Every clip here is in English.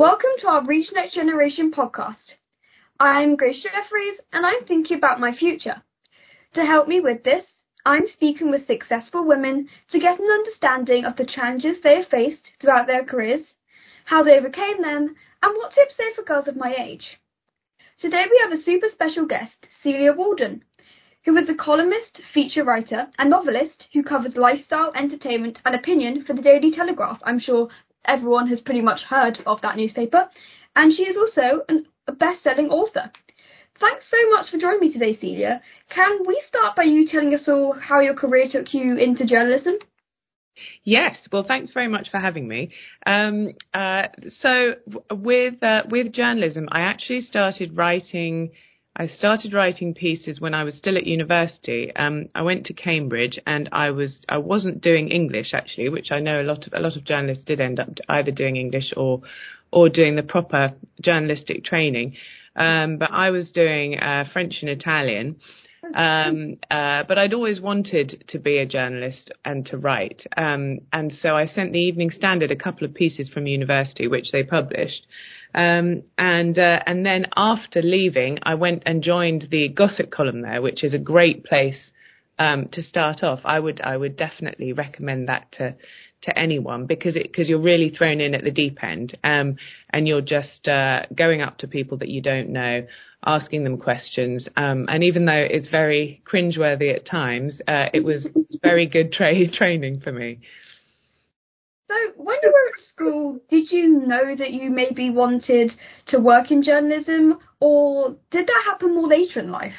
Welcome to our Reach Next Generation podcast. I'm Grace Jeffries and I'm thinking about my future. To help me with this, I'm speaking with successful women to get an understanding of the challenges they have faced throughout their careers, how they overcame them, and what tips they have for girls of my age. Today we have a super special guest, Celia Walden, who is a columnist, feature writer, and novelist who covers lifestyle, entertainment, and opinion for the Daily Telegraph. I'm sure everyone has pretty much heard of that newspaper. And she is also an, a best selling author. Thanks so much for joining me today, Celia. Can we start by you telling us all how your career took you into journalism? Yes, well, thanks very much for having me. Um, uh, so, with uh, with journalism, I actually started writing I started writing pieces when I was still at university. Um, I went to Cambridge and I was I wasn't doing English actually, which I know a lot of a lot of journalists did end up either doing English or or doing the proper journalistic training. Um, but I was doing uh, French and Italian. Um, uh, but I'd always wanted to be a journalist and to write. Um, and so I sent the Evening Standard a couple of pieces from university, which they published. Um, and uh, and then after leaving, I went and joined the gossip column there, which is a great place um, to start off. I would I would definitely recommend that to to anyone because it because you're really thrown in at the deep end um, and you're just uh, going up to people that you don't know, asking them questions. Um, and even though it's very cringeworthy at times, uh, it was very good tra- training for me. So, when you were at school, did you know that you maybe wanted to work in journalism, or did that happen more later in life?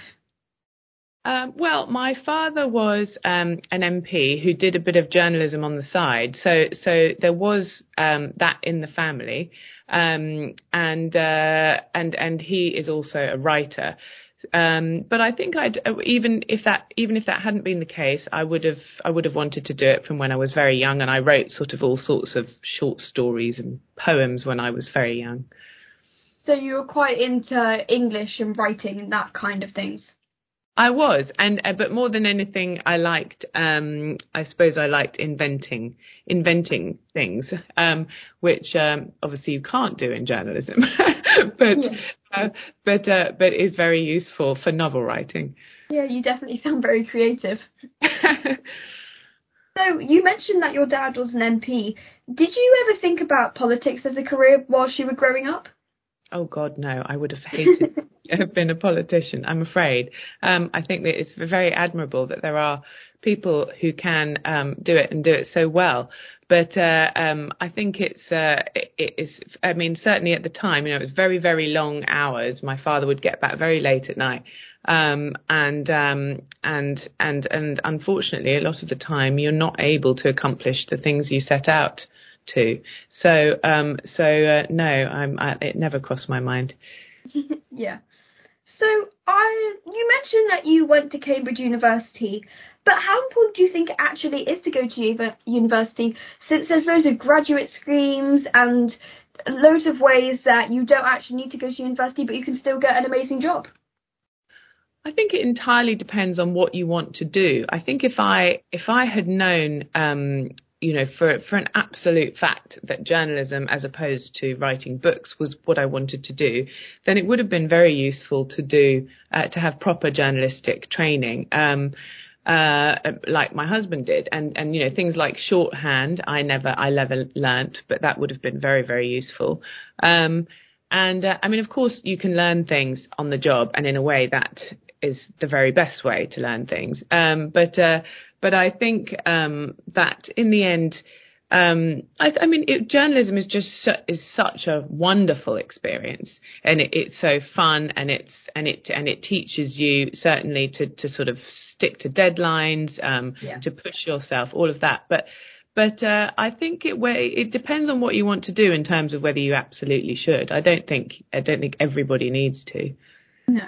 Um, well, my father was um, an MP who did a bit of journalism on the side, so so there was um, that in the family, um, and uh, and and he is also a writer. Um, but I think I'd even if that even if that hadn't been the case, I would have I would have wanted to do it from when I was very young, and I wrote sort of all sorts of short stories and poems when I was very young. So you were quite into English and writing and that kind of things. I was, and uh, but more than anything, I liked. Um, I suppose I liked inventing, inventing things, um, which um, obviously you can't do in journalism, but yeah. uh, but uh, but is very useful for novel writing. Yeah, you definitely sound very creative. so you mentioned that your dad was an MP. Did you ever think about politics as a career whilst you were growing up? Oh God, no! I would have hated been a politician. I'm afraid. Um, I think that it's very admirable that there are people who can um, do it and do it so well. But uh, um, I think it's uh, it, it's. I mean, certainly at the time, you know, it was very very long hours. My father would get back very late at night, um, and um, and and and unfortunately, a lot of the time, you're not able to accomplish the things you set out to. So, um, so uh, no, I, it never crossed my mind. yeah. So, I you mentioned that you went to Cambridge University, but how important do you think it actually is to go to university since there's loads of graduate schemes and loads of ways that you don't actually need to go to university, but you can still get an amazing job? I think it entirely depends on what you want to do. I think if I if I had known um, you know, for for an absolute fact that journalism, as opposed to writing books, was what I wanted to do, then it would have been very useful to do uh, to have proper journalistic training. Um, uh, like my husband did, and and you know things like shorthand, I never I never learnt, but that would have been very very useful. Um, and uh, I mean, of course, you can learn things on the job, and in a way that is the very best way to learn things. Um, but uh, but I think um, that in the end, um, I, I, mean, it, journalism is just su- is such a wonderful experience, and it, it's so fun, and it's and it and it teaches you certainly to to sort of stick to deadlines, um, yeah. to push yourself, all of that. But but uh, I think it it depends on what you want to do in terms of whether you absolutely should. I don't think I don't think everybody needs to. No.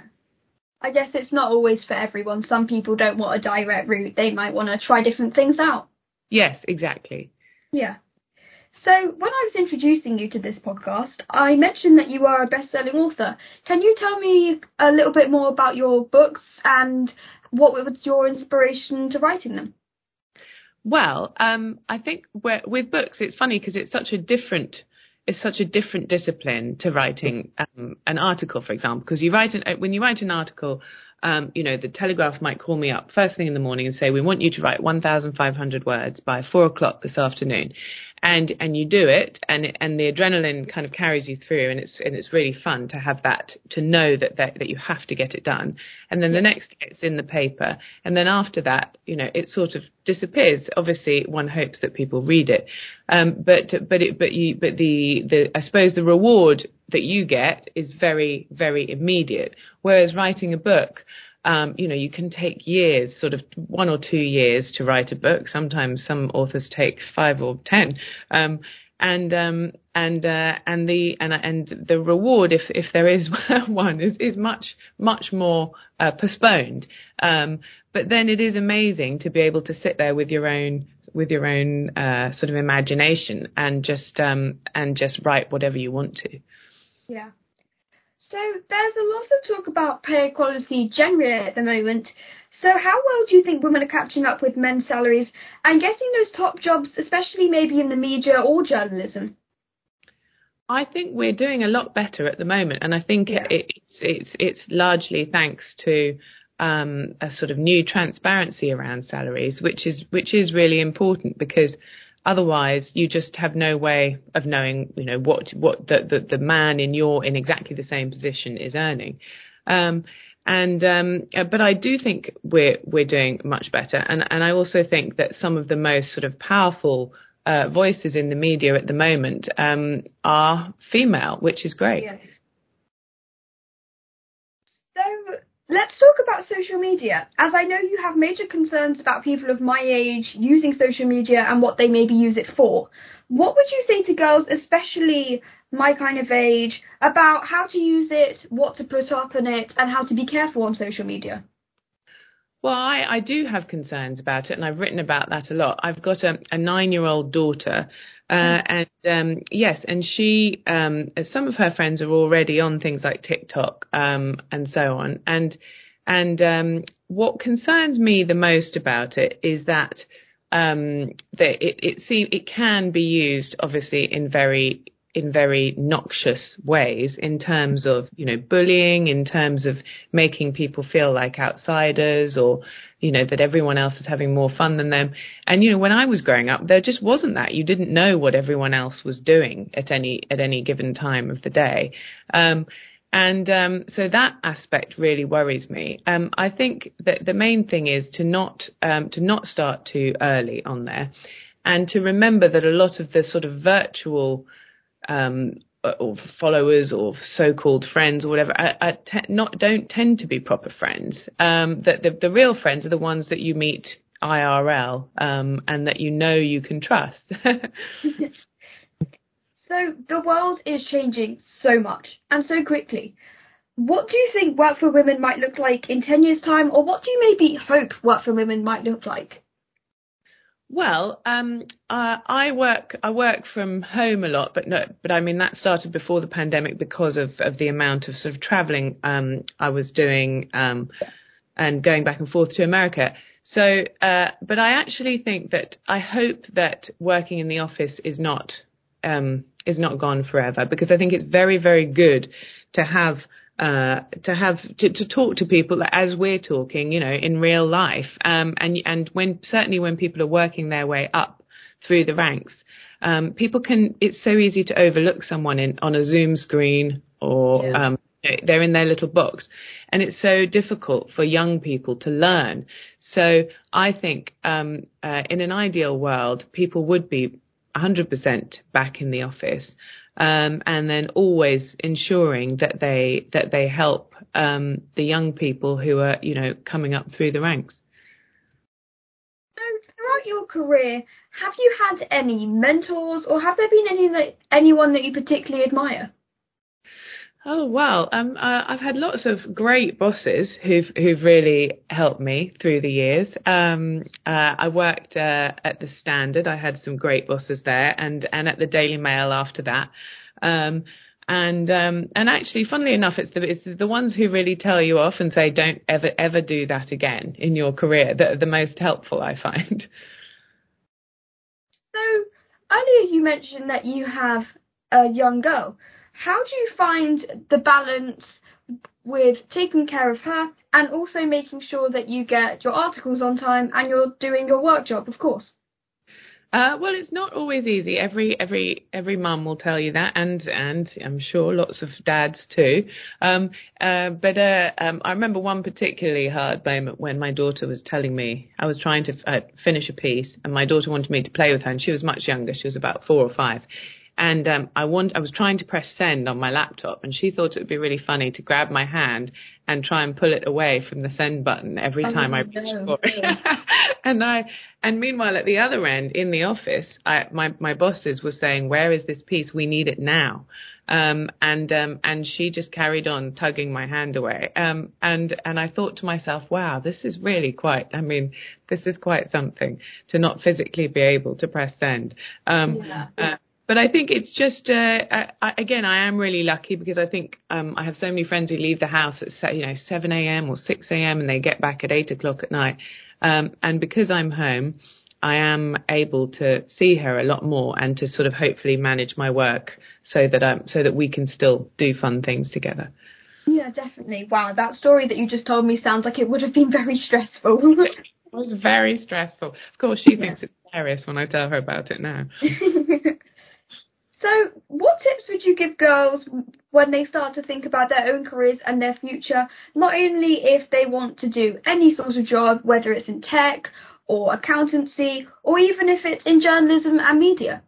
I guess it's not always for everyone. Some people don't want a direct route. They might want to try different things out. Yes, exactly. Yeah. So, when I was introducing you to this podcast, I mentioned that you are a best-selling author. Can you tell me a little bit more about your books and what was your inspiration to writing them? Well, um, I think with books, it's funny because it's such a different is such a different discipline to writing um, an article, for example, because you write an, when you write an article um, you know, the Telegraph might call me up first thing in the morning and say, we want you to write 1,500 words by four o'clock this afternoon. And, and you do it and, and the adrenaline kind of carries you through and it's, and it's really fun to have that, to know that, that, that you have to get it done. And then the next day it's in the paper. And then after that, you know, it sort of disappears. Obviously one hopes that people read it. Um, but, but it, but you, but the, the, I suppose the reward that you get is very, very immediate. Whereas writing a book, um, you know, you can take years, sort of one or two years to write a book. Sometimes some authors take five or ten. Um, and um, and uh, and the and and the reward, if if there is one, is is much much more uh, postponed. Um, but then it is amazing to be able to sit there with your own with your own uh, sort of imagination and just um, and just write whatever you want to. Yeah. So there's a lot of talk about pay equality generally at the moment. So how well do you think women are catching up with men's salaries and getting those top jobs, especially maybe in the media or journalism? I think we're doing a lot better at the moment, and I think yeah. it, it's it's it's largely thanks to um, a sort of new transparency around salaries, which is which is really important because Otherwise, you just have no way of knowing, you know, what what the the, the man in your in exactly the same position is earning. Um, and um, uh, but I do think we're we're doing much better, and and I also think that some of the most sort of powerful uh, voices in the media at the moment um, are female, which is great. So Let's talk about social media, as I know you have major concerns about people of my age using social media and what they maybe use it for. What would you say to girls, especially my kind of age, about how to use it, what to put up on it, and how to be careful on social media? Well, I, I do have concerns about it, and I've written about that a lot. I've got a, a nine-year-old daughter, uh, mm. and um, yes, and she, um, some of her friends are already on things like TikTok um, and so on. And and um, what concerns me the most about it is that um, that it it, see, it can be used, obviously, in very in very noxious ways in terms of, you know, bullying, in terms of making people feel like outsiders or, you know, that everyone else is having more fun than them. And, you know, when I was growing up, there just wasn't that. You didn't know what everyone else was doing at any, at any given time of the day. Um, and um, so that aspect really worries me. Um, I think that the main thing is to not um, to not start too early on there, and to remember that a lot of the sort of virtual um, or followers or so-called friends or whatever are, are te- not don't tend to be proper friends. Um, that the, the real friends are the ones that you meet IRL um, and that you know you can trust. so the world is changing so much and so quickly. What do you think work for women might look like in 10 years' time, or what do you maybe hope work for women might look like? Well, um, uh, I work I work from home a lot, but no, but I mean that started before the pandemic because of, of the amount of sort of traveling um, I was doing um, and going back and forth to America. So, uh, but I actually think that I hope that working in the office is not um, is not gone forever because I think it's very very good to have uh, to have to, to, talk to people as we're talking, you know, in real life. Um, and and when certainly when people are working their way up through the ranks, um, people can. It's so easy to overlook someone in on a Zoom screen or yeah. um, they're in their little box, and it's so difficult for young people to learn. So I think um, uh, in an ideal world, people would be 100% back in the office um, and then always ensuring that they that they help um, the young people who are you know coming up through the ranks. So throughout your career, have you had any mentors, or have there been any that, anyone that you particularly admire? Oh well, um, uh, I've had lots of great bosses who've who've really helped me through the years. Um, uh, I worked uh, at the Standard. I had some great bosses there, and and at the Daily Mail after that. Um, and um, and actually, funnily enough, it's the it's the ones who really tell you off and say don't ever ever do that again in your career that are the most helpful. I find. So earlier you mentioned that you have a young girl. How do you find the balance with taking care of her and also making sure that you get your articles on time and you're doing your work job, of course? Uh, well, it's not always easy. Every every every mum will tell you that, and and I'm sure lots of dads too. Um, uh, but uh, um, I remember one particularly hard moment when my daughter was telling me I was trying to uh, finish a piece, and my daughter wanted me to play with her, and she was much younger. She was about four or five, and um, I want I was trying to press send on my laptop, and she thought it would be really funny to grab my hand and try and pull it away from the send button every oh, time I pushed no. for it. and I and meanwhile at the other end in the office, I, my my bosses were saying, "Where is this piece? We need it now." Um, and um, and she just carried on tugging my hand away. Um, and and I thought to myself, "Wow, this is really quite. I mean, this is quite something to not physically be able to press send." Um, yeah. Uh, but I think it's just uh, I, again I am really lucky because I think um, I have so many friends who leave the house at you know 7 a.m. or 6 a.m. and they get back at 8 o'clock at night, um, and because I'm home, I am able to see her a lot more and to sort of hopefully manage my work so that um so that we can still do fun things together. Yeah, definitely. Wow, that story that you just told me sounds like it would have been very stressful. it was very stressful. Of course, she yeah. thinks it's hilarious when I tell her about it now. So, what tips would you give girls when they start to think about their own careers and their future? Not only if they want to do any sort of job, whether it's in tech or accountancy, or even if it's in journalism and media.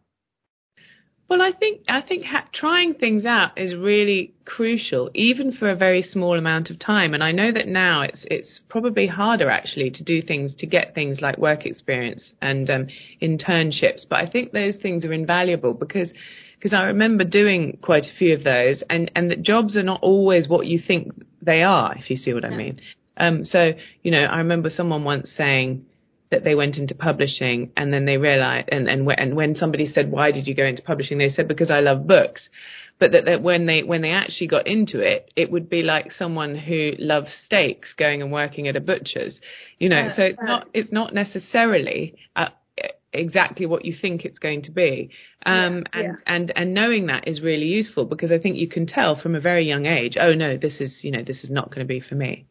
Well, I think I think ha- trying things out is really crucial, even for a very small amount of time. And I know that now it's it's probably harder actually to do things to get things like work experience and um, internships. But I think those things are invaluable because because I remember doing quite a few of those, and and that jobs are not always what you think they are, if you see what yeah. I mean. Um, so you know, I remember someone once saying that they went into publishing, and then they realized, and and, and when somebody said, "Why did you go into publishing?" they said, "Because I love books." But that, that when they when they actually got into it, it would be like someone who loves steaks going and working at a butcher's, you know. Yeah, so it's right. not it's not necessarily uh, exactly what you think it's going to be. Um, yeah, and, yeah. and, and knowing that is really useful because I think you can tell from a very young age, oh no, this is, you know, this is not going to be for me.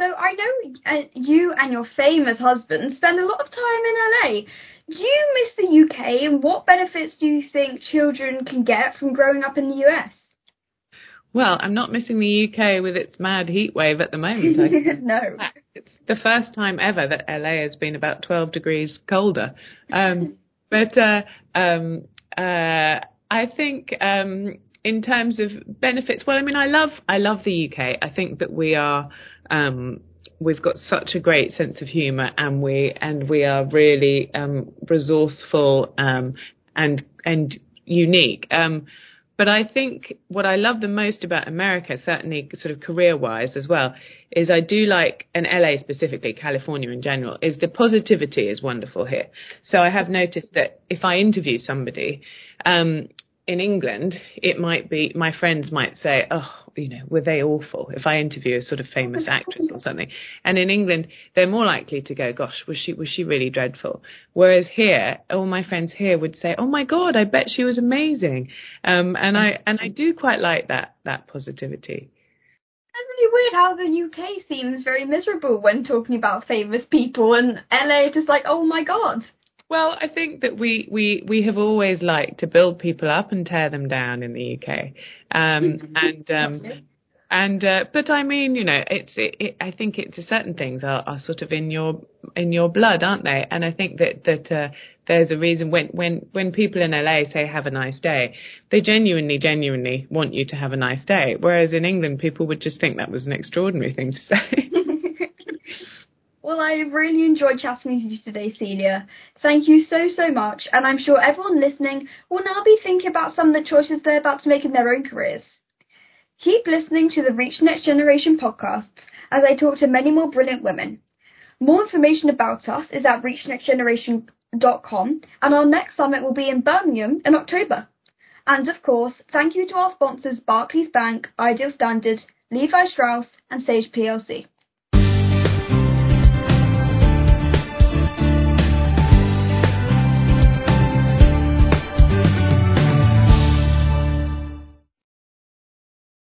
So I know uh, you and your famous husband spend a lot of time in LA. Do you miss the UK and what benefits do you think children can get from growing up in the US? Well, I'm not missing the UK with its mad heat wave at the moment. no. It's the first time ever that LA has been about 12 degrees colder. Um, but uh, um, uh, I think um, in terms of benefits, well, I mean, I love I love the UK. I think that we are um, we've got such a great sense of humour, and we and we are really um, resourceful um, and and unique. But I think what I love the most about America, certainly sort of career wise as well, is I do like, and LA specifically, California in general, is the positivity is wonderful here. So I have noticed that if I interview somebody, um, in England, it might be my friends might say, "Oh, you know, were they awful?" If I interview a sort of famous actress or something, and in England, they're more likely to go, "Gosh, was she was she really dreadful?" Whereas here, all my friends here would say, "Oh my God, I bet she was amazing," um, and I and I do quite like that that positivity. It's really weird how the UK seems very miserable when talking about famous people, and LA just like, "Oh my God." Well, I think that we, we, we have always liked to build people up and tear them down in the UK. Um, and, um, and, uh, but I mean, you know, it's, it, it, I think it's certain things are, are sort of in your, in your blood, aren't they? And I think that, that, uh, there's a reason when, when, when people in LA say have a nice day, they genuinely, genuinely want you to have a nice day. Whereas in England, people would just think that was an extraordinary thing to say. Well, I really enjoyed chatting with you today, Celia. Thank you so, so much, and I'm sure everyone listening will now be thinking about some of the choices they're about to make in their own careers. Keep listening to the Reach Next Generation podcasts as I talk to many more brilliant women. More information about us is at reachnextgeneration.com, and our next summit will be in Birmingham in October. And of course, thank you to our sponsors Barclays Bank, Ideal Standard, Levi Strauss, and Sage PLC.